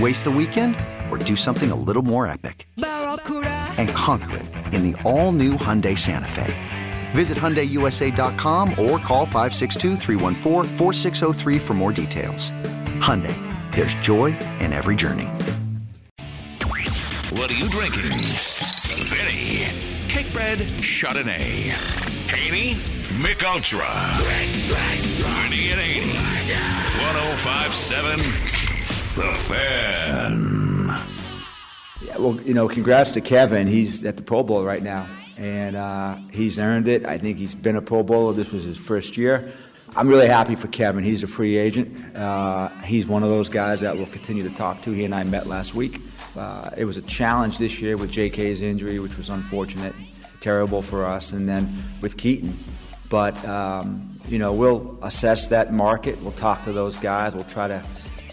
Waste the weekend or do something a little more epic? And conquer it in the all new Hyundai Santa Fe. Visit HyundaiUSA.com or call 562 for more details. Hyundai, there's joy in every journey. What are you drinking? Vinny. Cakebread Chardonnay. Haney. Mich Ultra. Vinny and Haney. 1057 The Fan. Yeah, well, you know, congrats to Kevin. He's at the Pro Bowl right now, and uh, he's earned it. I think he's been a Pro Bowler. This was his first year. I'm really happy for Kevin. He's a free agent. Uh, he's one of those guys that we'll continue to talk to. He and I met last week. Uh, it was a challenge this year with JK's injury, which was unfortunate, terrible for us, and then with Keaton. But, um, you know, we'll assess that market. We'll talk to those guys. We'll try to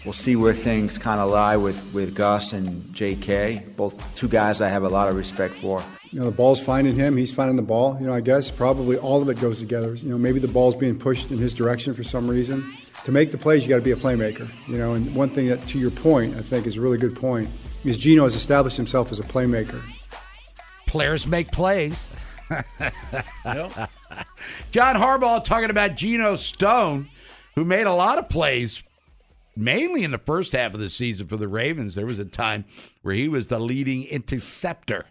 we'll see where things kind of lie with, with Gus and J.K. Both two guys I have a lot of respect for. You know, the ball's finding him. He's finding the ball. You know, I guess probably all of it goes together. You know, maybe the ball's being pushed in his direction for some reason. To make the plays, you got to be a playmaker. You know, and one thing that, to your point, I think is a really good point, is Geno has established himself as a playmaker. Players make plays. John Harbaugh talking about Geno Stone, who made a lot of plays mainly in the first half of the season for the Ravens. There was a time where he was the leading interceptor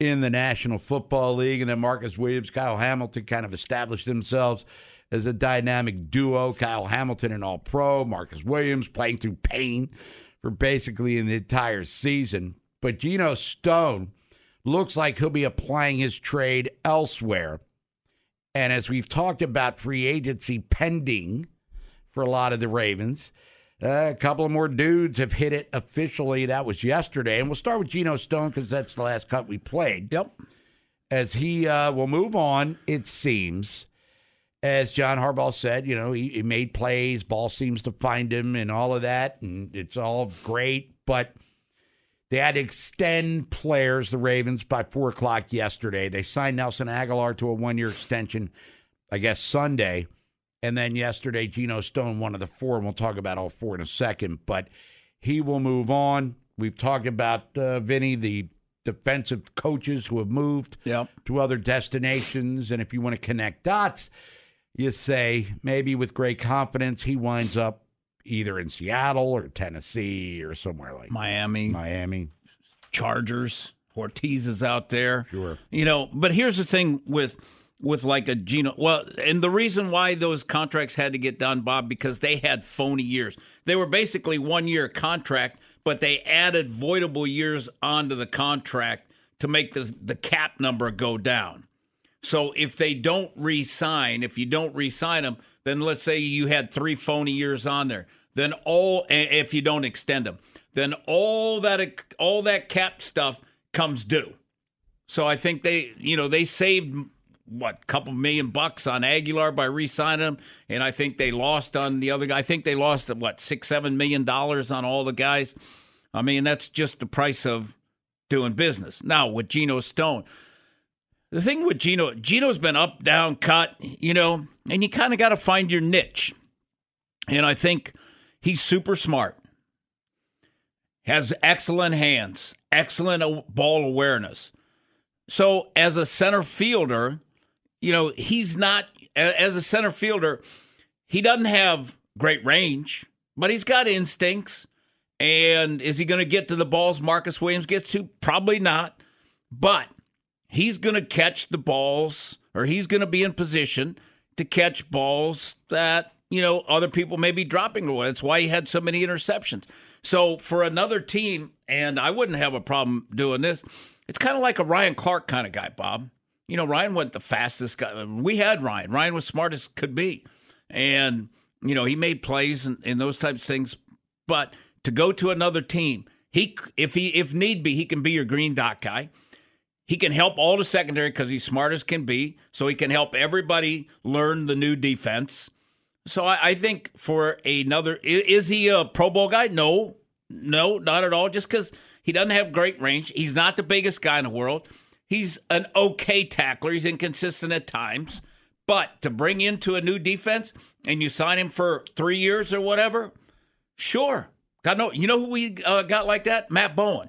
in the National Football League, and then Marcus Williams, Kyle Hamilton kind of established themselves as a dynamic duo. Kyle Hamilton, an All Pro, Marcus Williams playing through pain for basically an entire season. But Geno Stone looks like he'll be applying his trade elsewhere. And as we've talked about free agency pending for a lot of the Ravens, uh, a couple of more dudes have hit it officially. That was yesterday. And we'll start with Geno Stone because that's the last cut we played. Yep. As he uh, will move on, it seems. As John Harbaugh said, you know, he, he made plays, ball seems to find him, and all of that. And it's all great. But they had to extend players, the Ravens, by four o'clock yesterday. They signed Nelson Agholor to a one year extension, I guess, Sunday. And then yesterday, Geno Stone, one of the four, and we'll talk about all four in a second, but he will move on. We've talked about, uh, Vinny, the defensive coaches who have moved Yep. to other destinations. And if you want to connect dots, you say maybe with great confidence he winds up either in Seattle or Tennessee or somewhere like Miami, Miami. Chargers, Ortiz is out there. Sure. You know, but here's the thing with with like a Geno. Well, and the reason why those contracts had to get done, Bob, because they had phony years. They were basically one year contract, but they added voidable years onto the contract to make the the cap number go down. So if they don't re-sign, if you don't re-sign them, then let's say you had three phony years on there, then all if you don't extend them, then all that all that cap stuff comes due. So I think they, you know, they saved what couple million bucks on Agholor by re-signing him, and I think they lost on the other guy. I think they lost what six, seven million dollars on all the guys. I mean, that's just the price of doing business. Now with Geno Stone, the thing with Geno, Geno's been up, down, cut, you know, and you kind of got to find your niche. And I think He's super smart, has excellent hands, excellent ball awareness. So, as a center fielder, you know, he's not, as a center fielder, he doesn't have great range, but he's got instincts. And is he going to get to the balls Marcus Williams gets to? Probably not. But he's going to catch the balls, or he's going to be in position to catch balls that, you know, other people may be dropping away. That's why he had so many interceptions. So for another team, and I wouldn't have a problem doing this, it's kind of like a Ryan Clark kind of guy, Bob. You know, Ryan wasn't the fastest guy. We had Ryan. Ryan was smart as could be. And, you know, he made plays and, and those types of things. But to go to another team, he if he if need be, he can be your green dot guy. He can help all the secondary because he's smart as can be. So he can help everybody learn the new defense. So I, I think for another, is, is he a Pro Bowl guy? No, no, not at all. Just because he doesn't have great range, he's not the biggest guy in the world. He's an okay tackler. He's inconsistent at times. But to bring into a new defense and you sign him for three years or whatever, sure. God no, you know who we uh, got like that? Matt Bowen.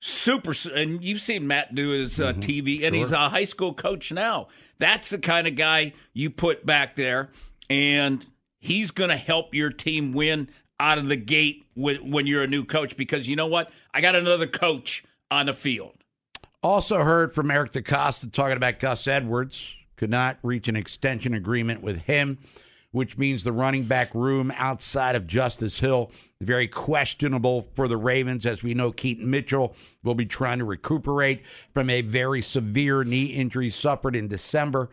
Super, and you've seen Matt do his uh, TV, and he's a high school coach now. That's the kind of guy you put back there, and he's going to help your team win out of the gate with, when you're a new coach. Because you know what? I got another coach on the field. Also heard from Eric DeCosta talking about Gus Edwards. Could not reach an extension agreement with him, which means the running back room outside of Justice Hill very questionable for the Ravens. As we know, Keaton Mitchell will be trying to recuperate from a very severe knee injury suffered in December.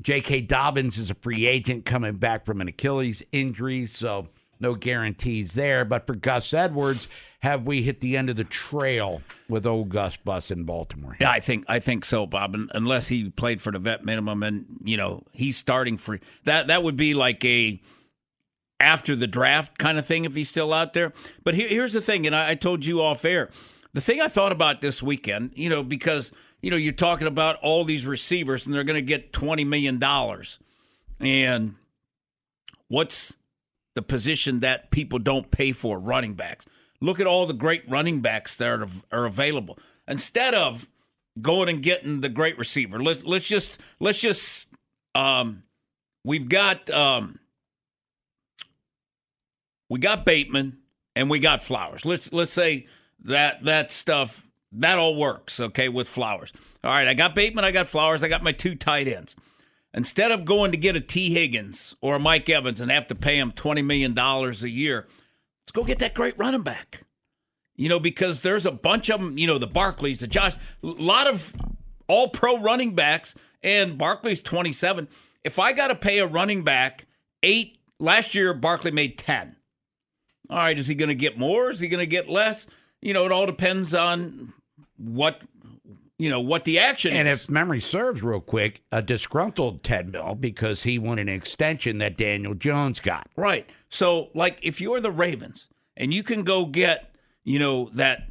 J.K. Dobbins is a free agent coming back from an Achilles injury, so no guarantees there. But for Gus Edwards, have we hit the end of the trail with old Gus Bus in Baltimore? Yeah, I think I think so, Bob. Unless he played for the vet minimum, and you know he's starting free. That that would be like a after the draft kind of thing if he's still out there. But here, here's the thing, and I, I told you off air. The thing I thought about this weekend, you know, because you know you're talking about all these receivers and they're going to get twenty million dollars, and what's the position that people don't pay for? Running backs. Look at all the great running backs that are, are available. Instead of going and getting the great receiver, let's let's just let's just um, we've got um, we got Bateman and we got Flowers. Let's let's say that that stuff that all works, okay, with Flowers. All right, I got Bateman, I got Flowers, I got my two tight ends. Instead of going to get a T. Higgins or a Mike Evans and have to pay him $20 million a year, let's go get that great running back. You know, because there's a bunch of them, you know, the Barkleys, the Josh, a lot of all pro running backs, and Barkley's 27. If I got to pay a running back eight, last year Barkley made 10. All right, is he going to get more? Is he going to get less? You know, it all depends on what you know what the action is. and is. if memory serves, real quick, a disgruntled Ted Mill because he won an extension that Daniel Jones got. Right. So, like, if you're the Ravens and you can go get, you know, that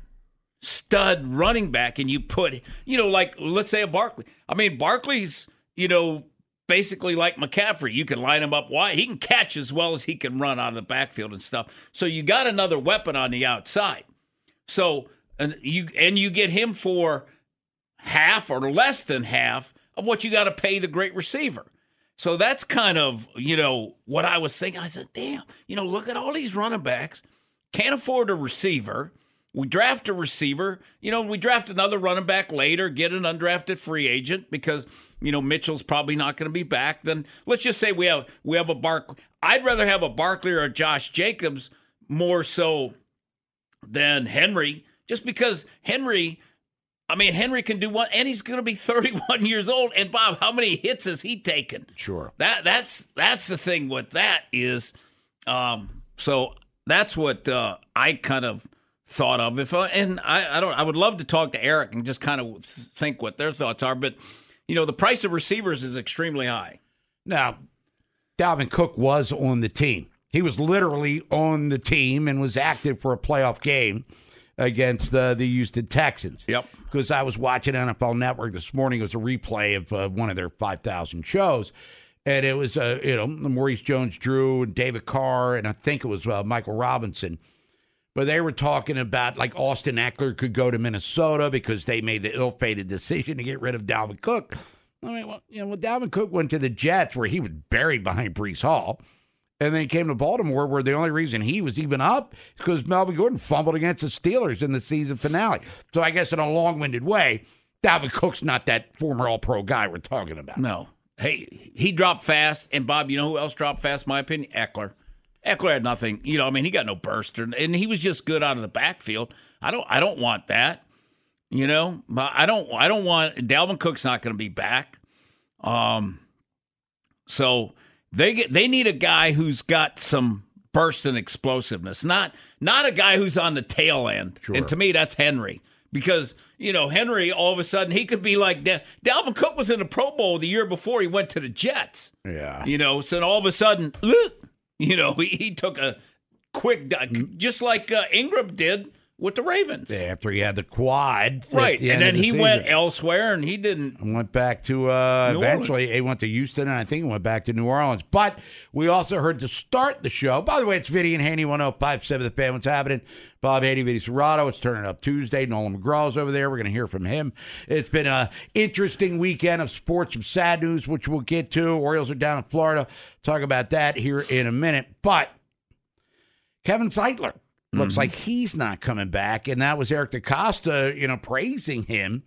stud running back and you put, you know, like, let's say a Barkley. I mean, Barkley's, you know, basically like McCaffrey. You can line him up wide. He can catch as well as he can run out of the backfield and stuff. So you got another weapon on the outside. So and you and you get him for half or less than half of what you got to pay the great receiver. So that's kind of, you know, what I was thinking. I said, damn, you know, look at all these running backs. Can't afford a receiver. We draft a receiver. You know, we draft another running back later, get an undrafted free agent because, you know, Mitchell's probably not going to be back. Then let's just say we have we have a Barkley. I'd rather have a Barkley or a Josh Jacobs more so than Henry, just because Henry I mean, Henry can do one, and he's going to be 31 years old. And Bob, how many hits has he taken? Sure. That that's that's the thing with that is, um, so that's what uh, I kind of thought of. If I, and I, I don't, I would love to talk to Eric and just kind of think what their thoughts are. But you know, the price of receivers is extremely high. Now, Dalvin Cook was on the team. He was literally on the team and was active for a playoff game against uh, the Houston Texans. Yep. Because I was watching NFL Network this morning. It was a replay of uh, one of their 5,000 shows. and it was uh, you know Maurice Jones-Drew and David Carr, and I think it was uh, Michael Robinson. But they were talking about like Austin Ekeler could go to Minnesota because they made the ill-fated decision to get rid of Dalvin Cook. I mean, well, you know, when Dalvin Cook went to the Jets, where he was buried behind Breece Hall, and then he came to Baltimore, where the only reason he was even up is because Melvin Gordon fumbled against the Steelers in the season finale. So I guess in a long-winded way, Dalvin Cook's not that former All-Pro guy we're talking about. No. Hey, he dropped fast, and Bob, you know who else dropped fast? In my opinion, Ekeler. Ekeler had nothing. You know, I mean, he got no burst, and he was just good out of the backfield. I don't, I don't want that. You know, but I don't, I don't want. Dalvin Cook's not going to be back. Um, so they get, they need a guy who's got some burst and explosiveness, not, not a guy who's on the tail end. Sure. And to me, that's Henry because you know Henry all of a sudden he could be like that. Dalvin Cook was in the Pro Bowl the year before he went to the Jets. Yeah. You know, so all of a sudden, you know, he, he took a quick, just like uh, Ingram did with the Ravens. After he had the quad, Right. the And then the he went elsewhere and he didn't. went back to uh, eventually he went to Houston and I think he went back to New Orleans. But we also heard to start the show. By the way, it's Vinny and Haney 1057 the fan. What's happening? Bob Haney, Vinny Cerrato. It's turning up Tuesday. Nolan McGraw's over there. We're going to hear from him. It's been a interesting weekend of sports, some sad news, which we'll get to. Orioles are down in Florida. Talk about that here in a minute. But Kevin Zeitler looks Mm-hmm. like he's not coming back, and that was Eric DeCosta, you know, praising him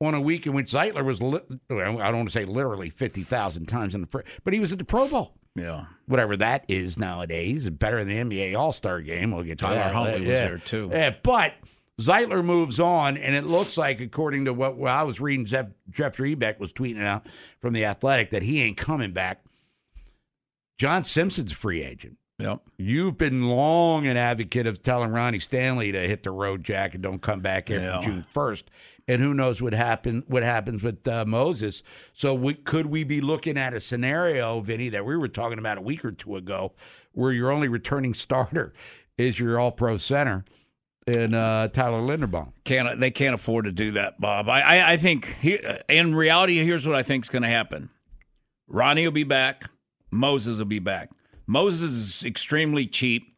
on a week in which Zeitler was, li- I don't want to say literally fifty thousand times in the, pro- but he was at the Pro Bowl, Yeah. whatever that is nowadays, better than the NBA All Star Game. We'll get to Tyler that. Huntley was Yeah. there, too. Yeah, but. Zeitler moves on, and it looks like, according to what well, I was reading, Jeff, Jeff Zrebiec was tweeting out from the Athletic that he ain't coming back. John Simpson's a free agent. Yep. You've been long an advocate of telling Ronnie Stanley to hit the road jack and don't come back after Yeah. June first. And who knows what happen what happens with uh, Moses? So we, could we be looking at a scenario, Vinny, that we were talking about a week or two ago, where your only returning starter is your All Pro center and uh, Tyler Linderbaum? Can't they can't afford to do that, Bob? I I, I think he, in reality, here's what I think is going to happen. Ronnie will be back. Moses will be back. Moses is extremely cheap.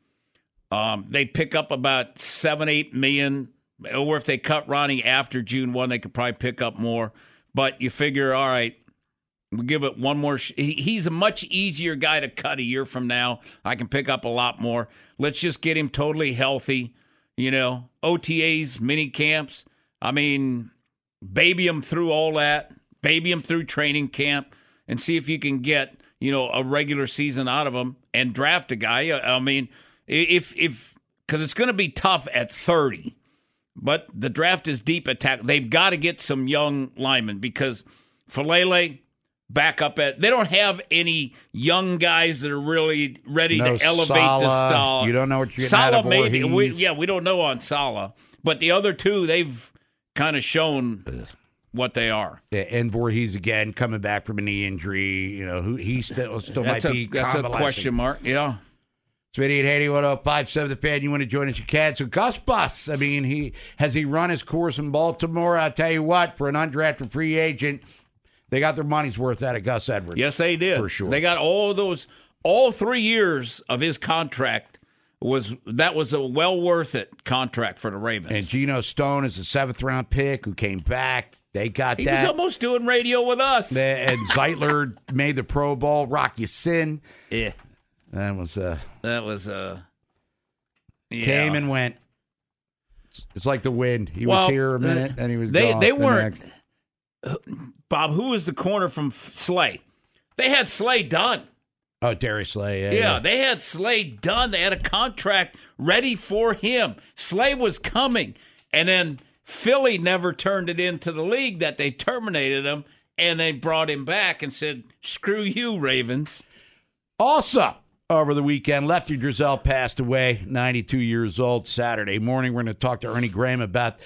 Um, they pick up about seven, eight million, or if they cut Ronnie after June one, they could probably pick up more. But you figure, all right, we give it one more. Sh- he's a much easier guy to cut a year from now. I can pick up a lot more. Let's just get him totally healthy. You know, OTAs, mini camps. I mean, baby him through all that. Baby him through training camp, and see if you can get you know a regular season out of him and draft a guy. I I mean, if if because it's going to be tough at thirty. But the draft is deep attack. They've got to get some young linemen because Faalele back up at. They don't have any young guys that are really ready No to elevate the Salah. style. You don't know what you're getting out of maybe. We, yeah, we don't know on Salah, but the other two they've kind of shown what they are. Yeah, and Vorhees again coming back from a knee injury. You know, who he still still That's might a be that's a question mark. Yeah. Smitty and Haiti, what up? The fan. You want to join us? You can. So Gus Bus. I mean, he has he run his course in Baltimore. I tell you what, for an undrafted free agent, they got their money's worth out of Gus Edwards. Yes, they did. For sure. They got all those all three years of his contract was that was a well worth it contract for the Ravens. And Geno Stone is a seventh round pick who came back. They got he that. was almost doing radio with us. and Zeitler made the Pro Bowl. Rocky Sin. yeah. That was uh That was uh yeah. came and went. It's- like the wind. He Well, was here a uh, minute, and he was they- gone they the weren't-. Bob, who was the corner from Slay? They had Slay done. Oh, Darius Slay. Yeah, Yeah, they had Slay done. They had a contract ready for him. Slay was coming. And then Philly never turned it into the league that they terminated him and they brought him back and said, Screw you, Ravens. Also, over the weekend, Lefty Driesell passed away, 92 years old, Saturday morning. We're going to talk to Ernie Graham about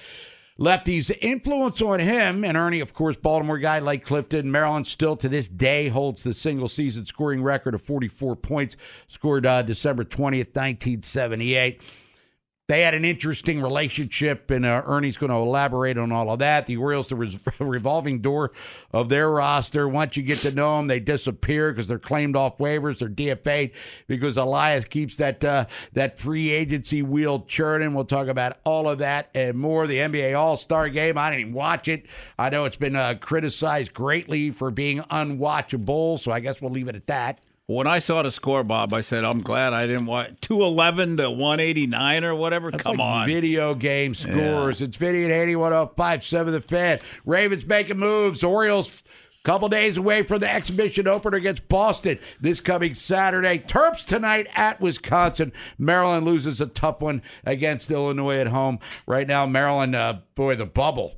Lefty's influence on him. And Ernie, of course, Baltimore guy, Lake Clifton, Maryland, still to this day holds the single season scoring record of 44 points, scored uh, December 20th, 1978. They had an interesting relationship, and uh, Ernie's going to elaborate on all of that. The Orioles, the res- revolving door of their roster. Once you get to know them, they disappear because they're claimed off waivers. They're DFA'd because Elias keeps that uh, that free agency wheel churning. We'll talk about all of that and more. The NBA All Star Game. I didn't even watch it. I know it's been uh, criticized greatly for being unwatchable, so I guess we'll leave it at that. When I saw the score, Bob, I said, I'm glad I didn't watch 211 to 189 or whatever. That's Come like on. Video game scores. It's video at 81.57 the fan. Ravens making moves. Orioles couple days away from the exhibition opener against Boston this coming Saturday. Terps tonight at Wisconsin. Maryland loses a tough one against Illinois at home. Right now, Maryland, uh, boy, the bubble.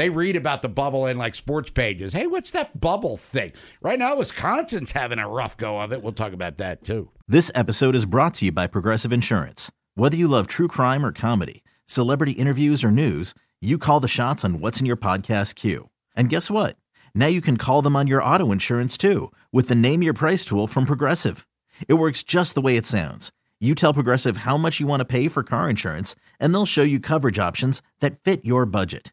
They read about the bubble in like sports pages. Hey, what's that bubble thing? Right now, Wisconsin's having a rough go of it. We'll talk about that too. This episode is brought to you by Progressive Insurance. Whether you love true crime or comedy, celebrity interviews or news, you call the shots on what's in your podcast queue. And guess what? Now you can call them on your auto insurance too with the Name Your Price tool from Progressive. It works just the way it sounds. You tell Progressive how much you want to pay for car insurance, and they'll show you coverage options that fit your budget.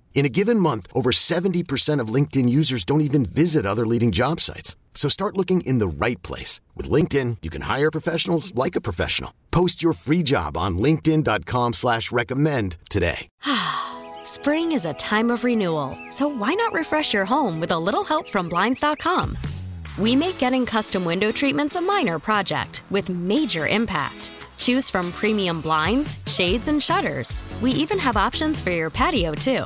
In a given month, over 70% of LinkedIn users don't even visit other leading job sites. So start looking in the right place. With LinkedIn, you can hire professionals like a professional. Post your free job on linkedin.com slash recommend today. Spring is a time of renewal, so why not refresh your home with a little help from Blinds.com? We make getting custom window treatments a minor project with major impact. Choose from premium blinds, shades, and shutters. We even have options for your patio, too.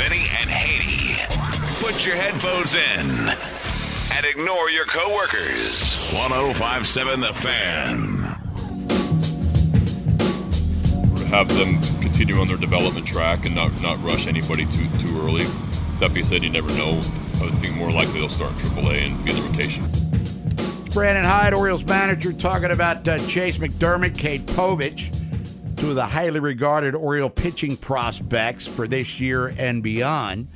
Vinny and Haney. Put your headphones in and ignore your coworkers. 1057 The Fan. have them continue on their development track and not, not rush anybody too too early. That being said, you never know. I would think more likely they'll start in AAA and be in the rotation. Brandon Hyde, Orioles manager, talking about uh, Chayce McDermott, Cade Povich, two of the highly regarded Oriole pitching prospects for this year and beyond.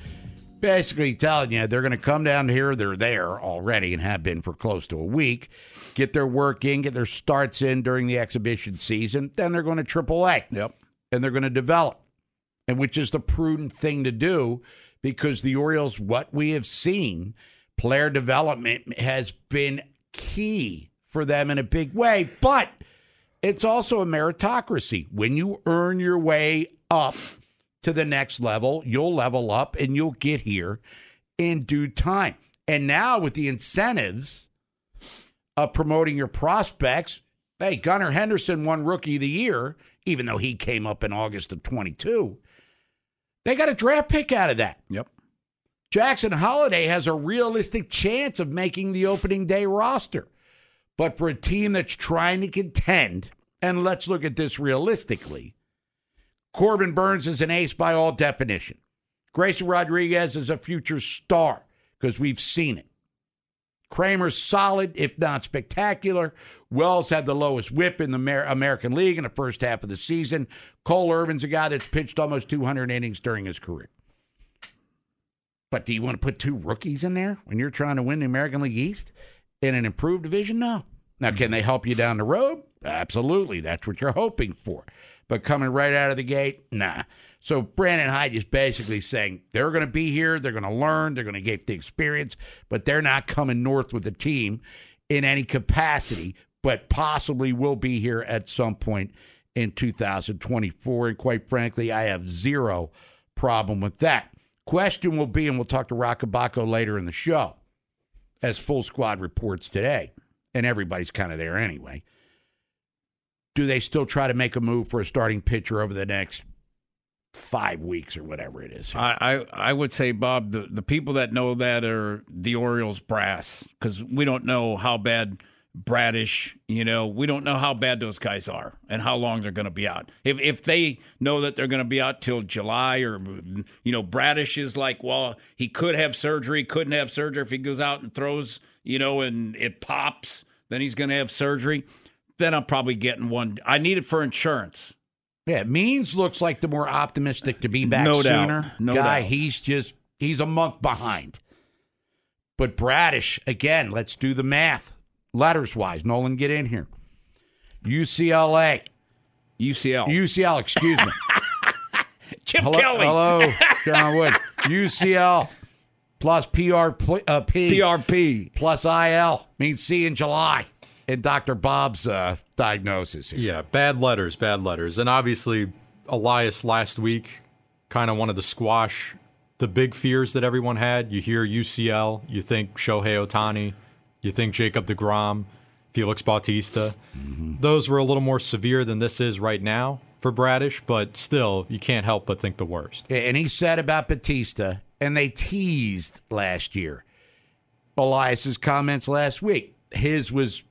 Basically telling you they're going to come down here. They're there already and have been for close to a week. Get their work in, get their starts in during the exhibition season. Then they're going to AAA. Yep. And they're going to develop, and which is the prudent thing to do because the Orioles, what we have seen, player development has been key for them in a big way. But it's also a meritocracy. When you earn your way up to the next level, you'll level up and you'll get here in due time. And now with the incentives of promoting your prospects, hey, Gunnar Henderson won Rookie of the Year, even though he came up in August of 22. They got a draft pick out of that. Yep. Jackson Holliday has a realistic chance of making the opening day roster. But for a team that's trying to contend, and let's look at this realistically, Corbin Burnes is an ace by all definition. Grayson Rodriguez is a future star because we've seen it. Kremer's solid, if not spectacular. Wells had the lowest whip in the Amer- American League in the first half of the season. Cole Irvin's a guy that's pitched almost 200 innings during his career. But do you want to put two rookies in there when you're trying to win the American League East in an improved division? No. Now, can they help you down the road? Absolutely. That's what you're hoping for. but coming right out of the gate, nah. So Brandon Hyde is basically saying they're going to be here, they're going to learn, they're going to get the experience, but they're not coming north with the team in any capacity, but possibly will be here at some point in 2024. And quite frankly, I have zero problem with that. Question will be, and we'll talk to Roch Kubatko later in the show, as full squad reports today, and everybody's kind of there anyway. Do they still try to make a move for a starting pitcher over the next five weeks or whatever it is? I, I, I would say, Bob, the, the people that know that are the Orioles brass because we don't know how bad Bradish, you know, we don't know how bad those guys are and how long they're going to be out. If if they know that they're going to be out till July or you know, Bradish is like, well, he could have surgery, couldn't have surgery if he goes out and throws, you know, and it pops, then he's going to have surgery. Then I'm probably getting one. I need it for insurance. Yeah, Means looks like the more optimistic to be back No doubt. sooner. No guy, doubt. he's just he's a month behind. But Bradish, again, let's do the math. Letters wise, Nolan, get in here. UCLA. UCL. UCL, excuse me. Chip hello, Kelly. hello, John Wood. UCL plus PRP, uh, P PRP. plus IL means C in July in Dr. Bob's uh, diagnosis here. Yeah, bad letters, bad letters. And obviously, Elias last week kind of wanted to squash the big fears that everyone had. You hear UCL, you think Shohei Ohtani, you think Jacob DeGrom, Felix Bautista. Those were a little more severe than this is right now for Bradish, but still, you can't help but think the worst. And he said about Bautista, and they teased last year. Elias's comments last week. His was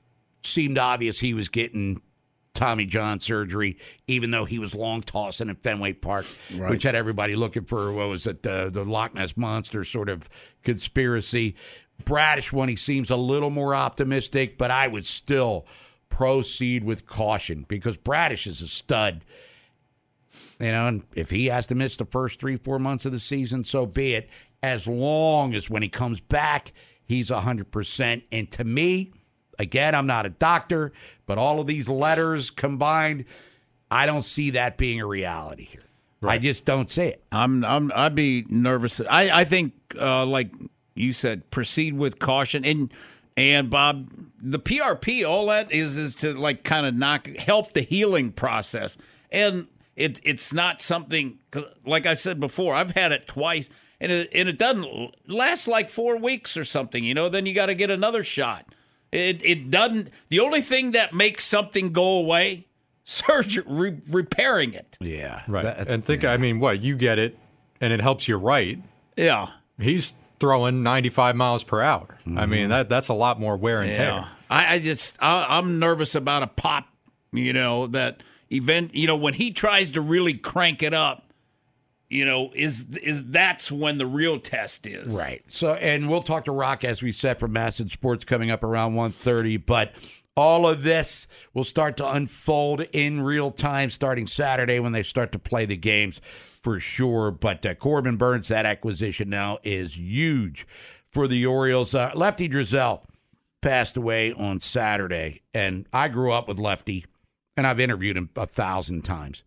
seemed obvious he was getting Tommy John surgery, even though he was long tossing in Fenway Park, which had everybody looking for what was it, the the Loch Ness monster sort of conspiracy. Bradish one, he seems a little more optimistic, but I would still proceed with caution because Bradish is a stud. You know, and if he has to miss the first three, four months of the season, so be it. As long as when he comes back, he's 100%. And to me, again, I'm not a doctor, but all of these letters combined, I don't see that being a reality here. I just don't see it. I'm, I'm I'd be nervous. I I think uh, like you said, proceed with caution and and Bob, the PRP, all that is is to like kind of knock help the healing process, and it it's not something like I said before. I've had it twice, and it and it doesn't last like four weeks or something. You know, then you got to get another shot. It it doesn't. The only thing that makes something go away, surgery re- repairing it. Yeah. Right. and think, I mean, what? You get it, and it helps you right. Yeah. He's throwing 95 miles per hour. I mean, mm-hmm. that that's a lot more wear and tear. I, I just I, I'm nervous about a pop. You know that event. You know when he tries to really crank it up. You know is is that's when the real test is. Right. So, and we'll talk to Roch as we said from MASN Sports coming up around 1.30, but all of this will start to unfold in real time starting Saturday when they start to play the games for sure. But uh, Corbin Burnes, that acquisition now is huge for the Orioles. Uh, Lefty Driesell passed away on Saturday, and I grew up with Lefty, and I've interviewed him a thousand times.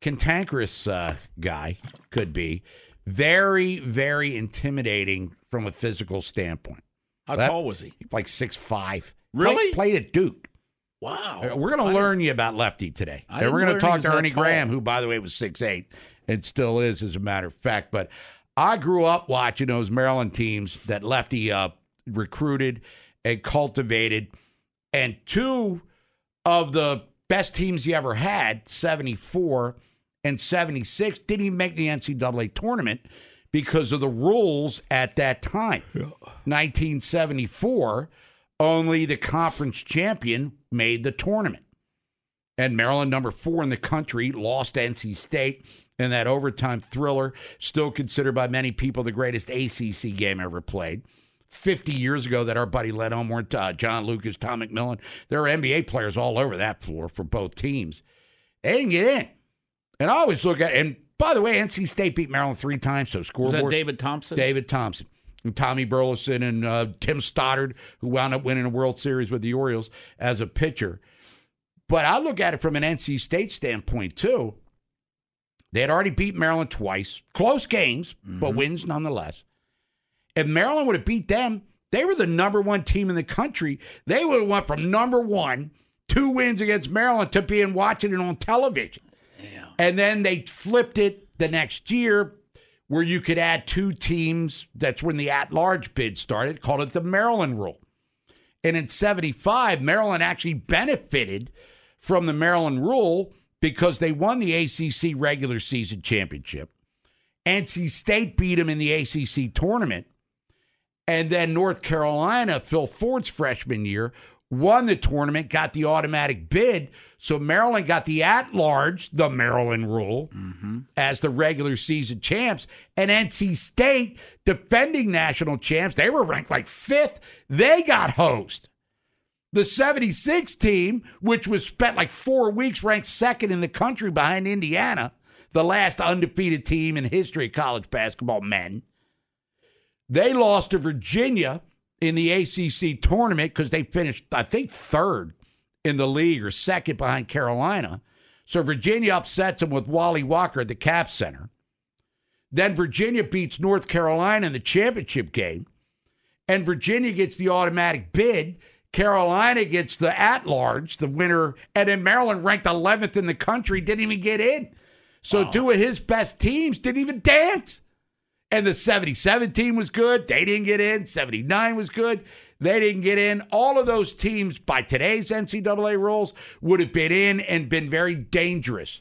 Cantankerous uh, guy, could be. Very, very intimidating from a physical standpoint. How That- tall was he? Like six five. Really? Played at Duke. Wow. Uh, We're going to learn you about Lefty today. I and we're going to talk to Ernie. Graham, who, by the way, was six eight and still is, as a matter of fact. But I grew up watching those Maryland teams that Lefty uh, recruited and cultivated. And two of the best teams he ever had, 74 and 76, didn't even make the NCAA tournament because of the rules at that time. 1974, only the conference champion made the tournament. And Maryland, number four in the country, lost to NC State in that overtime thriller, still considered by many people the greatest ACC game ever played. 50 years ago, that our buddy Len Elmore, uh, John Lucas, Tom McMillan, there were NBA players all over that floor for both teams. They didn't get in. And I always look at, and by the way, NC State beat Maryland three times, so Was scoreboard. that David Thompson? David Thompson. And Tommy Burleson and uh, Tim Stoddard, who wound up winning a World Series with the Orioles as a pitcher. But I look at it from an NC State standpoint too. They had already beat Maryland twice, close games, but wins nonetheless. If Maryland would have beat them, they were the number one team in the country. They would have went from number one, two wins against Maryland, to being watching it on television. And then they flipped it the next year where you could add two teams. That's when the at large bid started, called it the Maryland rule. And in 75, Maryland actually benefited from the Maryland rule because they won the ACC regular season championship. NC State beat them in the ACC tournament. And then North Carolina, Phil Ford's freshman year, won the tournament, got the automatic bid. So Maryland got the at large, the Maryland rule, mm-hmm. as the regular season champs. And NC State, defending national champs, they were ranked like fifth. They got host. The 76 team, which was spent like four weeks ranked second in the country behind Indiana, the last undefeated team in history of college basketball men, they lost to Virginia in the ACC tournament because they finished, I think, third in the league or second behind Carolina. So Virginia upsets them with Wally Walker at the Cap Center. Then Virginia beats North Carolina in the championship game. And Virginia gets the automatic bid. Carolina gets the at large, the winner. And then Maryland, ranked 11th in the country, didn't even get in. So two of his best teams didn't even dance. And the 77 team was good. They didn't get in. 79 was good. They didn't get in. All of those teams, by today's NCAA rules, would have been in and been very dangerous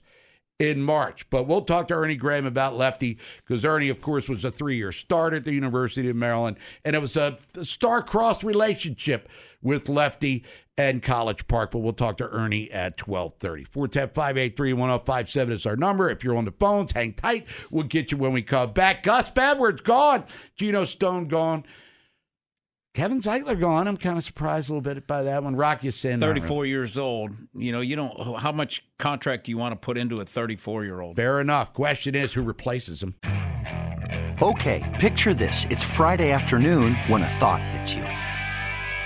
in March. But we'll talk to Ernie Graham about Lefty because Ernie, of course, was a three year starter at the University of Maryland. And it was a star-crossed relationship with Lefty and College Park. But we'll talk to Ernie at 1230. 410-583-1057 is our number. If you're on the phones, hang tight. We'll get you when we come back. Gus Edwards gone. Geno Stone gone. Kevin Zeitler gone. I'm kind of surprised a little bit by that one. Rock you sin. 34 years old. You know, you don't. How much contract do you want to put into a 34 year old? Fair enough. Question is, who replaces him? Okay, picture this. It's Friday afternoon when a thought hits you.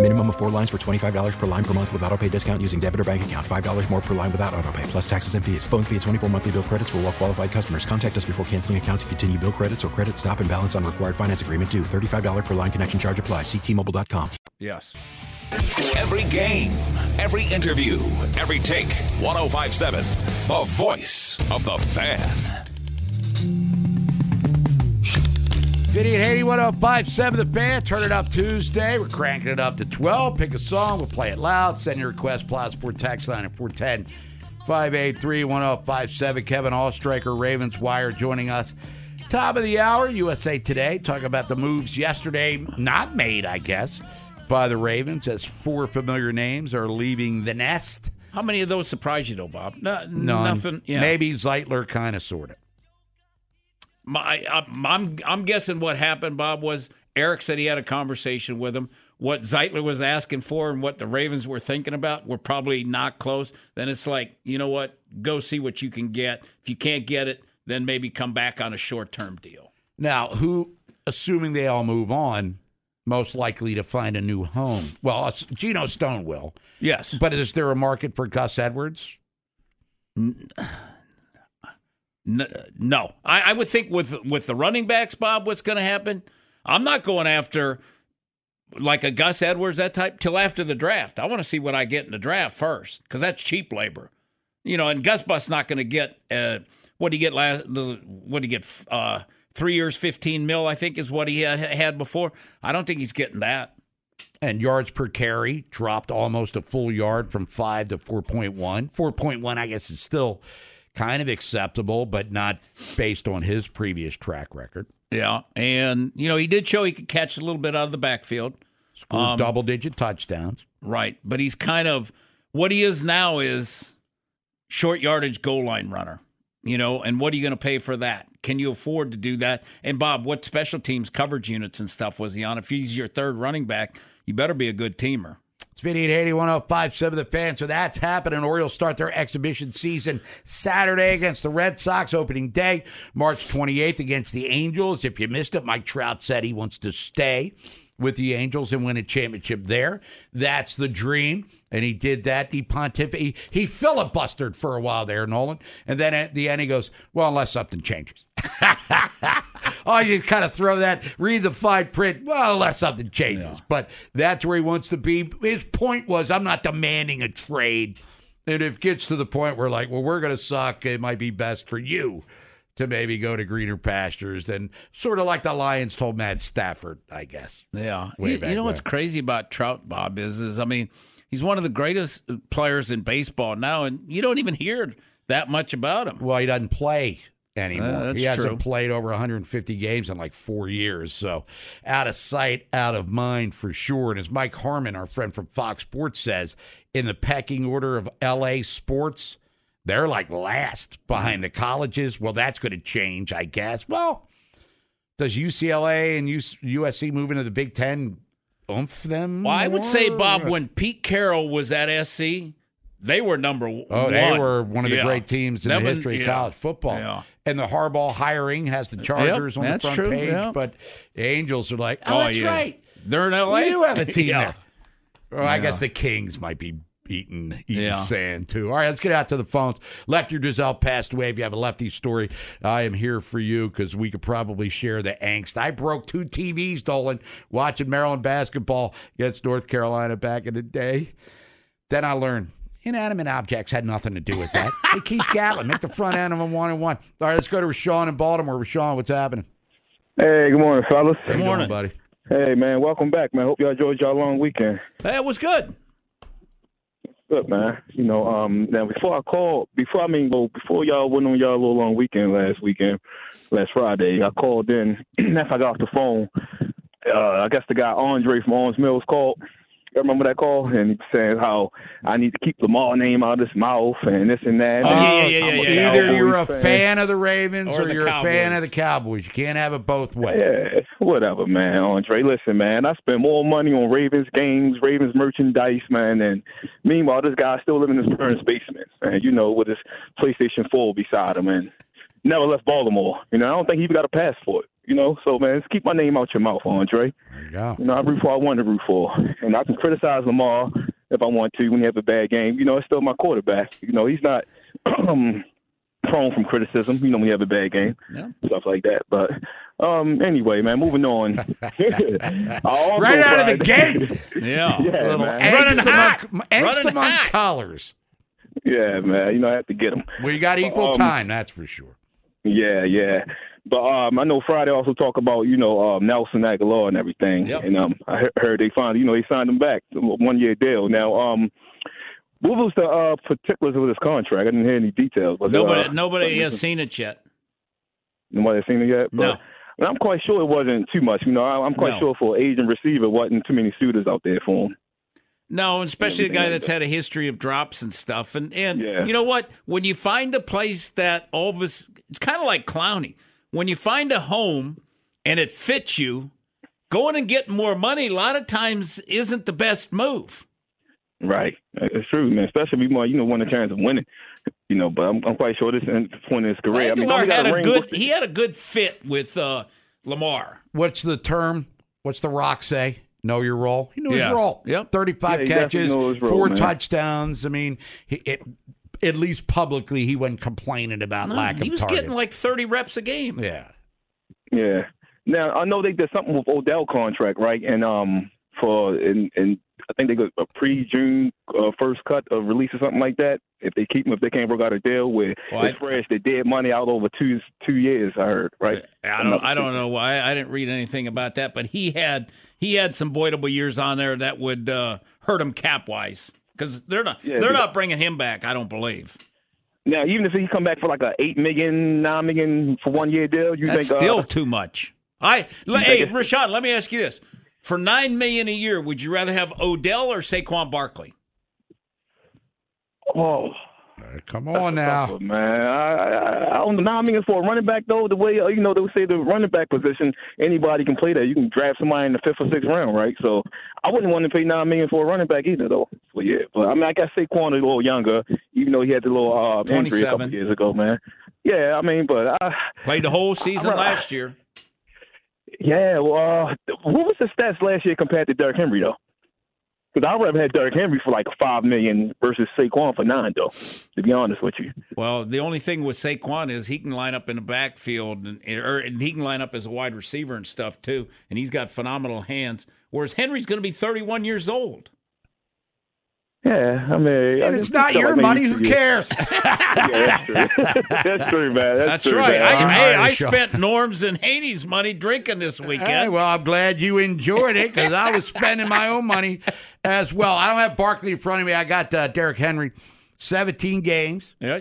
Minimum of four lines for $25 per line per month with auto pay discount using debit or bank account. $5 more per line without auto pay, plus taxes and fees. Phone fee at 24 monthly bill credits for all well qualified customers. Contact us before canceling account to continue bill credits or credit stop and balance on required finance agreement due. $35 per line connection charge apply. Ctmobile.com. Yes. Every game, every interview, every take. 1057, the voice of the fan. Vinny and Haney, 1057 The Fan. Turn it up Tuesday. We're cranking it up to 12. Pick a song. We'll play it loud. Send your request. Plus Sport text line at 410 583 1057. Kevin Oestreicher, Ravens Wire, joining us. Top of the hour, USA Today. Talk about the moves yesterday, not made, I guess, by the Ravens, as four familiar names are leaving the nest. How many of those surprised you, though, Bob? No, None. Nothing. Yeah. Maybe Zeitler, kind of, sort of. My, I'm, I'm I'm guessing what happened, Bob, was Eric said he had a conversation with him. What Zeitler was asking for and what the Ravens were thinking about were probably not close. Then it's like, you know what? Go see what you can get. If you can't get it, then maybe come back on a short term deal. Now, who, assuming they all move on, most likely to find a new home? Well, Geno Stone will. Yes. But is there a market for Gus Edwards? No, I, I would think with with the running backs, Bob, what's going to happen? I'm not going after like a Gus Edwards that type till after the draft. I want to see what I get in the draft first because that's cheap labor, you know. And Gus Bus not going to get uh, what he get last what he get uh, three years, fifteen mil. I think is what he had had before. I don't think he's getting that. And yards per carry dropped almost a full yard from five to four point one. Four point one, I guess, is still kind of acceptable, but not based on his previous track record. Yeah, and you know he did show he could catch a little bit out of the backfield, Um, double digit touchdowns. right? But he's kind of what he is now is short yardage goal line runner. You know, and what are you going to pay for that? Can you afford to do that? And Bob, what special teams coverage units and stuff was he on? If he's your third running back, you better be a good teamer. It's Vinny at 80, 1057 The Fan. So that's happening. Orioles start their exhibition season Saturday against the Red Sox, opening day, March 28th against the Angels. If you missed it, Mike Trout said he wants to stay with the Angels and win a championship there. That's the dream. And he did that. He pontif- he, he filibustered for a while there, Nolan. And then at the end, he goes, Well, unless something changes. oh, you kind of throw that, read the fine print. Well, unless something changes. But that's where he wants to be. His point was, I'm not demanding a trade. And if it gets to the point where, like, well, we're going to suck, it might be best for you to maybe go to greener pastures. And sort of like the Lions told Matt Stafford, I guess. Yeah, Way you, back you know when. what's crazy about Trout, Bob is is I mean he's one of the greatest players in baseball now, and you don't even hear that much about him. Well, he doesn't play anymore. Uh, he hasn't true. played over 150 games in like four years. So out of sight, out of mind for sure. And as Mike Harmon, our friend from Fox Sports, says, in the pecking order of LA sports, they're like last behind mm-hmm. the colleges. Well, that's going to change, I guess. Well, does UCLA and USC move into the Big Ten oomph them? Well, I would say. Bob, when Pete Carroll was at SC, they were number one. Oh, they were one of the Yeah. great teams in Them the and- history of yeah. college football. Yeah. And the Harbaugh hiring has the Chargers on the front true, page, yeah. but the Angels are like, oh, Oh, that's yeah. right. They're in LA. We do have a team there. Well, I guess the Kings might be eating eating Yeah. sand too. All right, let's get out to the phones. Lefty Driesell passed away. If you have a lefty story, I am here for you because we could probably share the angst. I broke two TVs, Dolan, watching Maryland basketball against North Carolina back in the day. Then I learned inanimate objects had nothing to do with that. hey, Keith Gatlin, make the front end of a one and one. All right, let's go to Rashawn in Baltimore. Rashawn, what's happening? Hey, good morning, fellas. How you doing, buddy. Hey, man, welcome back, man. Hope y'all enjoyed y'all long weekend. Hey, it was good. Good, man. You know, um, now before I called, before I mean, well, before y'all went on y'all little long weekend last weekend, last Friday, I called in. after I got off the phone, uh, I guess the guy Andre from Owings Mills called. You remember that call? And he was saying how I need to keep Lamar name out of his mouth and this and that. Oh, And I'm a Either you're a fan of the Ravens Or or, the you're a fan of the Cowboys. You can't have it both ways. Yeah, whatever, man. Andre, listen, man. I spend more money on Ravens games, Ravens merchandise, man. And meanwhile, this guy's still living in his parents' basement, and you know, with his PlayStation 4 beside him, and never left Baltimore. You know, I don't think he even got a passport. You know, so man, just keep my name out your mouth, Andre. There you go. You know, I root for I want to root for, and I can criticize Lamar if I want to when he has a bad game. You know, it's still my quarterback. You know, he's not um, prone from criticism. You know, when you have a bad game, Yeah. stuff like that. But um, anyway, man, moving on. I Right out of the gate. Yeah. yeah, Little man. angst among, angst Running among hot. colors. Yeah, man. You know, I have to get him. Well, you got equal Um, time, that's for sure. Yeah, yeah. But um, I know Friday also talk about you know um, Nelson Agholor and everything, and um, I heard they finally you know they signed him back one year deal. Now, um, what was the uh, particulars of his contract? I didn't hear any details. It, Nobody, uh, nobody has seen it yet. Nobody has seen it yet. No. But, and I'm quite sure it wasn't too much. You know, I, I'm quite No. sure for agent receiver wasn't too many suitors out there for him. No, especially a guy that's had a history of drops and stuff. And and Yeah. you know what? When you find a place that all of us, it's kind of like Clowney. When you find a home and it fits you, going and getting more money a lot of times isn't the best move. Right, it's true, man. Especially if you want, you know, want a chance of winning. You know, but I'm, I'm quite sure this is point in his career. I mean, he had a ring good. He had a good fit with uh, Lamar. What's the term? What's the Rock say? Know your role. He knew Yes. his role. Yep. Thirty-five Yeah, catches, role, four man. touchdowns. I mean, he, it, at least publicly, he wasn't complaining about No, lack of he was targets. getting like 30 reps a game. yeah. Yeah. Now I know they did something with Odell contract, right? And um, for and and I think they got a pre-June uh, first cut of release or something like that. If they keep him, if they can't work out a deal where Well, it's fresh, they dead money out over two two years. I heard, right? I don't. I don't know why. I didn't read anything about that, but he had he had some voidable years on there that would uh, hurt him cap wise because they're not Yeah, they're not bringing him back. I don't believe. Now, even if he come back for like a eight million, nine million for one year deal, you think That's think still uh, too much. I hey Rashad, let me ask you this: for nine million a year, would you rather have Odell or Saquon Barkley? Oh, come on now, man. I, I, I don't know. Nine million for a running back though. The way uh, you know they would say the running back position, anybody can play that. You can draft somebody in the fifth or sixth round, right? So I wouldn't want to pay nine million for a running back either, though. But yeah, but I mean, I got Saquon is a little younger, even though he had the little uh, injury a couple years ago, man. Yeah, I mean, but I Played the whole season I'm last year. Yeah. Well, uh, what was the stats last year compared to Derrick Henry though? Because I'd rather have Derrick Henry for like five million versus Saquon for nine, though. To be honest with you. Well, the only thing with Saquon is he can line up in the backfield and, or, and he can line up as a wide receiver and stuff too, and he's got phenomenal hands. Whereas Henry's going to be 31 years old. Yeah, I mean, And I it's not your money. Who cares? yeah, that's true. that's true, man. That's, That's true, right. man. I, hey, I spent Norm's and Haney's money drinking this weekend. Hey, well, I'm glad you enjoyed it because I was spending my own money as well. I don't have Barkley in front of me. I got uh, Derrick Henry, 17 games, Yeah.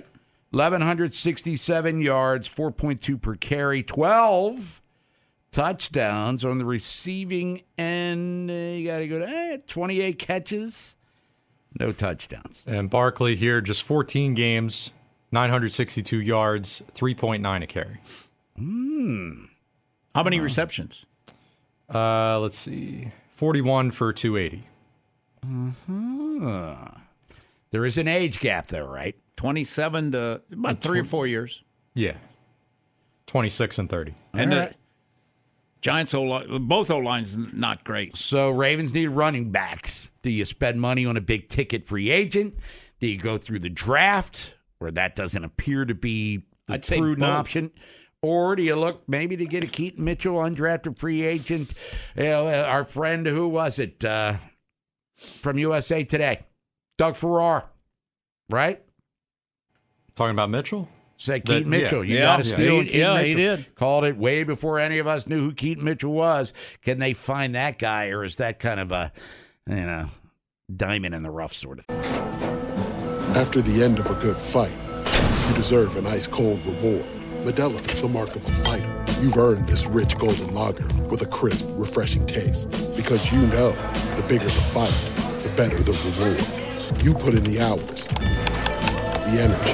1,167 yards, 4.2 per carry, 12 touchdowns on the receiving end. Uh, you got to go to eh, 28 catches, no touchdowns. And Barkley here, just 14 games, 962 yards, 3.9 a carry. Hmm. How many receptions? Uh, let's see, 41 for 280. Huh. There is an age gap there, right? 27 to about three or four years. Yeah, 26 and 30. And All the right. Giants O line, both O lines not great. So Ravens need running backs. Do you spend money on a big ticket free agent? Do you go through the draft, where that doesn't appear to be the I'd prudent option? Or do you look maybe to get a Keaton Mitchell undrafted free agent? You know, uh, our friend, who was it uh, from USA Today? Doug Farrar, right? Talking about Mitchell? Said That- Keaton Mitchell. yeah. You Yeah. got to Yeah. steal He- Keaton yeah, he did. Called it way before any of us knew who Keaton Mitchell was. Can they find that guy, or is that kind of a, you know, diamond in the rough sort of thing? After the end of a good fight, you deserve an ice cold reward. Modelo is the mark of a fighter. You've earned this rich golden lager with a crisp, refreshing taste. Because you know the bigger the fight, the better the reward. You put in the hours, the energy,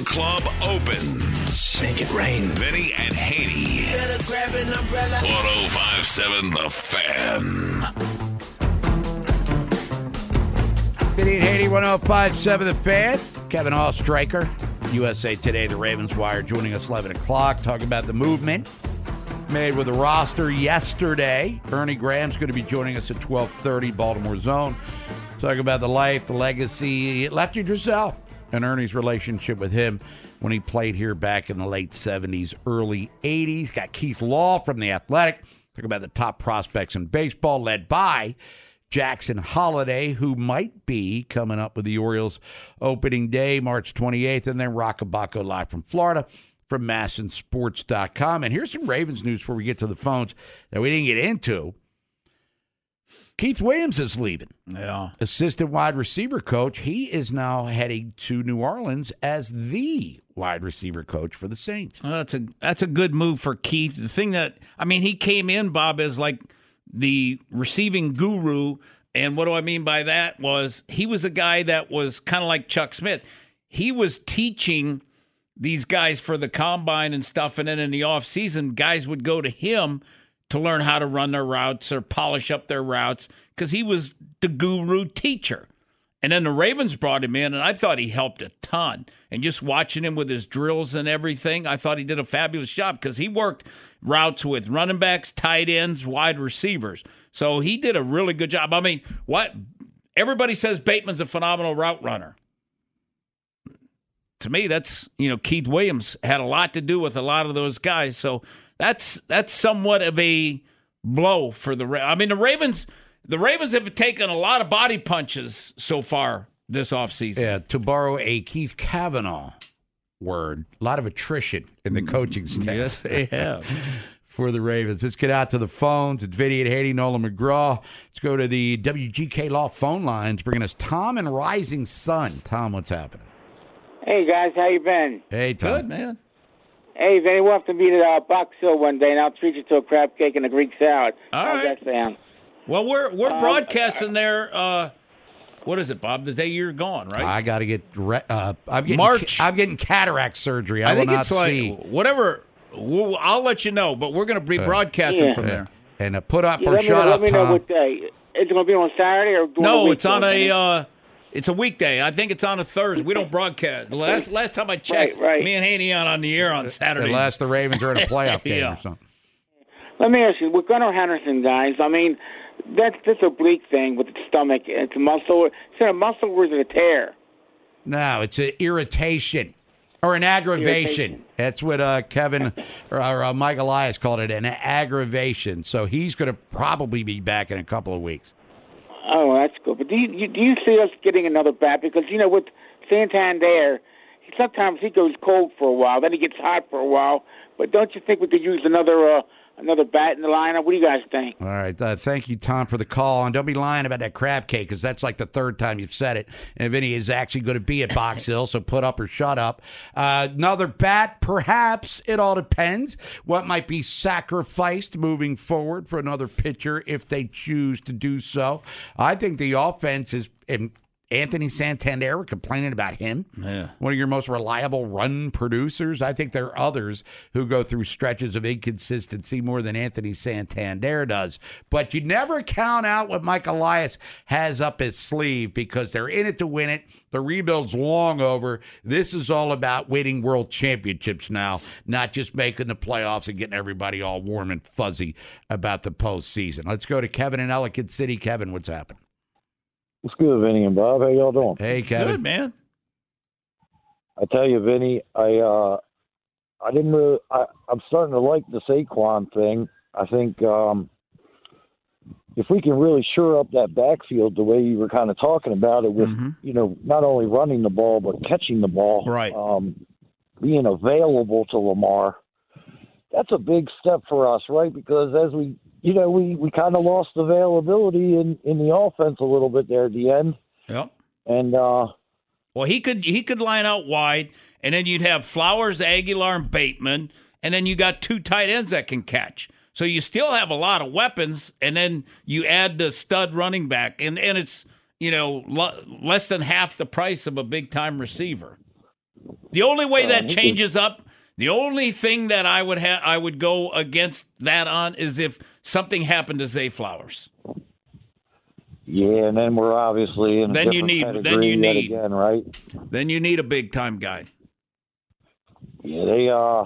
The Club opens. Make it rain. Vinny and Haney. Better grab an umbrella. 1057 The Fan. Vinny and Haney, 1057 The Fan. Kevin Oestreicher, USA Today, the Ravens Wire, joining us 11 o'clock, talking about the movement made with the roster yesterday. Ernie Graham's going to be joining us at 1230, Baltimore Zone. Talk about the life, the legacy, Lefty Driesell, and Ernie's relationship with him when he played here back in the late 70s, early 80s. Got Keith Law from The Athletic. Talk about the top prospects in baseball, led by Jackson Holliday, who might be coming up with the Orioles opening day, March 28th, and then Roch Kubatko live from Florida. from masnsports.com. And here's some Ravens news before we get to the phones that we didn't get into. Keith Williams is leaving. Yeah. Assistant wide receiver coach. He is now heading to New Orleans as the wide receiver coach for the Saints. Well, that's a that's a good move for Keith. The thing that I mean, he came in, Bob, as like the receiving guru. And what do I mean by that was he was a guy that was kind of like Chuck Smith. He was teaching these guys for the combine and stuff, and then in the off season, guys would go to him to learn how to run their routes or polish up their routes because he was the guru teacher. And then the Ravens brought him in, and I thought he helped a ton. And just watching him with his drills and everything, I thought he did a fabulous job because he worked routes with running backs, tight ends, wide receivers. So he did a really good job. I mean, what everybody says Bateman's a phenomenal route runner. To me, that's you know Keith Williams had a lot to do with a lot of those guys. So that's that's somewhat of a blow for the. I mean, the Ravens. The Ravens have taken a lot of body punches so far this offseason. Yeah, to borrow a Keith Kavanaugh word, a lot of attrition in the mm, coaching staff. Yes, they have. For the Ravens. Let's get out to the phones. It's Vinny and Haney, Nolan McGraw. Let's go to the WGK Law phone lines, bringing us Tom and Rising Sun. Tom, what's happening? Hey guys, how you been? Hey, Tom. Good man. Hey, Vinny, we'll have to meet at uh, Box Hill one day, and I'll treat you to a crab cake and a Greek salad. All How's right. that sound? Well, we're we're Um, broadcasting there. Uh, what is it, Bob? The day you're gone, right? I got to get. Re- uh, I'm getting. March. I'm getting cataract surgery. I, I think will not it's like see. whatever. We'll, I'll let you know, but we're going to be Uh, broadcasting Yeah. from there. And uh, put up Yeah, or let me, shut know, up, let me know Tom. what day. Is it going to be on Saturday or during No, it's on a uh, it's a weekday. I think it's on a Thursday. We don't broadcast. Last last time I checked, Right, right. me and Haney on on the air on Saturday. Unless the Ravens are in a playoff game Yeah. or something. Let me ask you, with Gunnar Henderson, guys. I mean, that's this oblique thing with the stomach. It's a muscle. Is it a muscle or is it a tear? No, it's an irritation or an aggravation. Irritation. That's what uh, Kevin or, uh, Mike Elias called it, an aggravation. So he's going to probably be back in a couple of weeks. Oh, that's good. But do you, you do you see us getting another bat? Because you know, with Santander, he, sometimes he goes cold for a while, then he gets hot for a while. But don't you think we could use another uh, another bat in the lineup? What do you guys think? All right. Uh, thank you, Tom, for the call. And don't be lying about that crab cake because that's like the third time you've said it. And Vinny is actually going to be at Box Hill, so put up or shut up. Uh, another bat, perhaps. It all depends. What might be sacrificed moving forward for another pitcher if they choose to do so. I think the offense is. Anthony Santander, complaining about him. Yeah. One of your most reliable run producers. I think there are others who go through stretches of inconsistency more than Anthony Santander does. But you never count out what Mike Elias has up his sleeve because they're in it to win it. The rebuild's long over. This is all about winning world championships now, not just making the playoffs and getting everybody all warm and fuzzy about the postseason. Let's go to Kevin in Ellicott City. Kevin, what's happening? What's good, Vinny and Bob? How y'all doing? Hey, Kevin. Good man. I tell you, Vinny, I uh, I didn't really. I, I'm starting to like the Saquon thing. I think um, if we can really shore up that backfield the way you were kind of talking about it, with you know not only running the ball but catching the ball, right? Um, being available to Lamar, that's a big step for us, right? Because as we, you know, we we kind of lost availability in in the offense a little bit there at the end, Yep. and. uh Well, he could he could line out wide, and then you'd have Flowers, Agholor, and Bateman, and then you got two tight ends that can catch. So you still have a lot of weapons, and then you add the stud running back, and and it's you know lo- less than half the price of a big time receiver. The only way that changes up, the only thing that I would have I would go against that on is if something happened to Zay Flowers. Yeah, and then we're obviously in a Then you need- then you need- again, right? Then you need a big time guy. Yeah, they uh,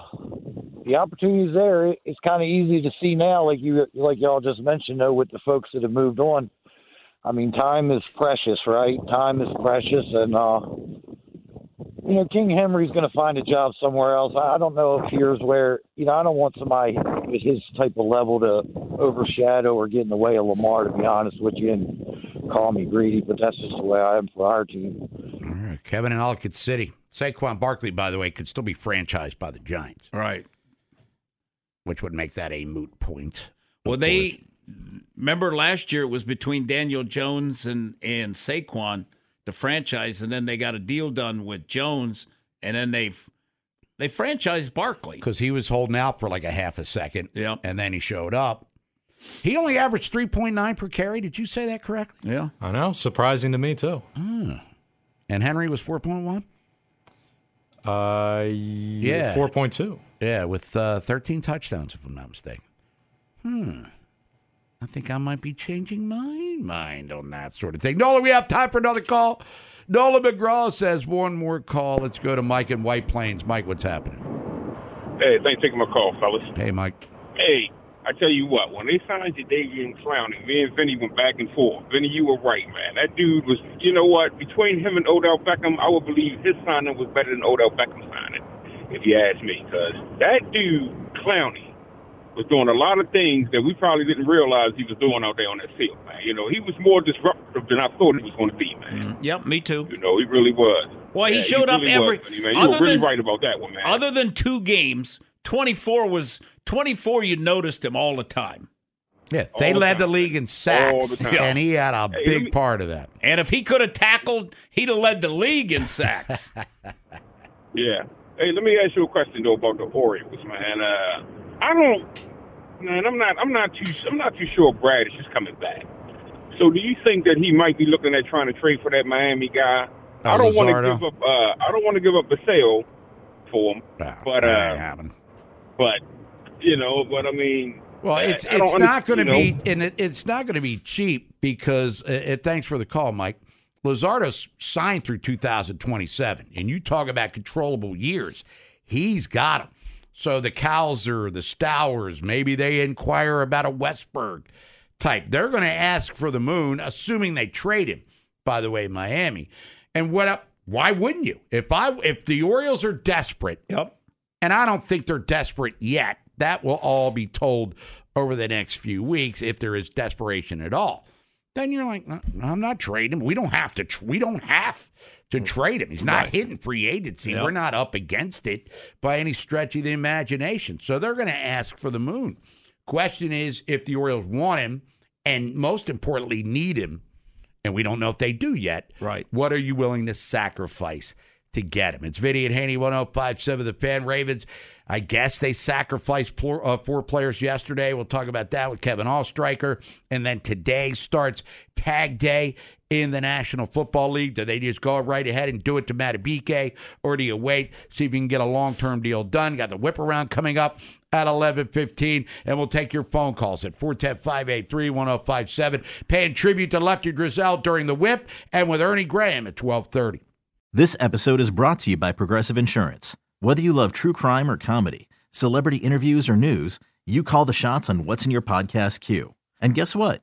the opportunities there. It's kind of easy to see now, like you like y'all just mentioned, though, with the folks that have moved on. I mean, time is precious, right? Time is precious, and uh, you know, King Henry's going to find a job somewhere else. I I don't know if here's where you know. I don't want somebody with his type of level to overshadow or get in the way of Lamar. To be honest with you, and call me greedy, but that's just the way I am for our team. All right, Kevin in Ellicott City. Saquon Barkley, by the way, could still be franchised by the Giants, Right. which would make that a moot point. Well, they course. remember last year it was between Daniel Jones and and Saquon, the franchise, and then they got a deal done with Jones, and then they they franchised Barkley. because he was holding out for like a half a second, Yep. and then he showed up. He only averaged three point nine per carry. Did you say that correctly? Yeah. I know. Surprising to me too. And Henry was four point one. Uh, Yeah. four point two. Yeah, with uh, 13 touchdowns, if I'm not mistaken. Hmm. I think I might be changing my mind on that sort of thing. Nola, we have time for another call. Nola McGraw says one more call. Let's go to Mike in White Plains. Mike, what's happening? Hey, thanks for taking my call, fellas. Hey, Mike. Hey, I tell you what, when they signed Jadeveon Clowney, me and Vinny went back and forth. Vinny, you were right, man. That dude was, you know what, between him and Odell Beckham, I would believe his signing was better than Odell Beckham's signing, if you ask me. Because that dude, Clowney, was doing a lot of things that we probably didn't realize he was doing out there on that field, man. You know, he was more disruptive than I thought he was going to be, man. Yep, me too. You know, he really was. Well, he Yeah, showed up really every. Was, man. You other were really than- right about that one, man. Other than two games, twenty four was twenty four. You noticed him all the time. Yeah, they the led the time. league in All sacks, the time. and he had a Hey, big me- part of that. And if he could have tackled, he'd have led the league in sacks. Yeah. Hey, let me ask you a question though about the Orioles, man. Uh, I don't, man. I'm not. I'm not too. I'm not too sure Bradish is just coming back. So, do you think that he might be looking at trying to trade for that Miami guy? Oh, I don't want to give up. Uh, I don't want to give up a sale for him. But that ain't uh, but you know, but I mean, Well, it's I don't it's under- not going to you know, be, and it, it's not going to be cheap because. Uh, uh, thanks for the call, Mike. Luzardo's signed through 2027, and you talk about controllable years. He's got them. So the Cowser, the Stowers, maybe they inquire about a Westburg type. They're going to ask for the moon, assuming they trade him. By the way, Miami, and what? up- Why wouldn't you? If I if the Orioles are desperate, Yep. and I don't think they're desperate yet. That will all be told over the next few weeks if there is desperation at all. Then you're like, "No, I'm not trading. We don't have to. Tr- we don't have to trade him. He's not hitting free agency. Yep. We're not up against it by any stretch of the imagination. So they're going to ask for the moon. Question is if the Orioles want him, and most importantly, need him, and we don't know if they do yet. Right. What are you willing to sacrifice to get him? It's Vinny and Haney 1057 The Fan Ravens. I guess they sacrificed pl- uh, four players yesterday. We'll talk about that with Kevin Oestreicher. And then today starts tag day in the National Football League. Do they just go right ahead and do it to Madubuike? Or do you wait, see if you can get a long term deal done? Got the whip around coming up at 11:15 and we'll take your phone calls at 410-583-1057 paying tribute to Lefty Driesell during the whip and with Ernie Graham at 12:30. This episode is brought to you by Progressive Insurance. Whether you love true crime or comedy, celebrity interviews or news, you call the shots on what's in your podcast queue. And guess what?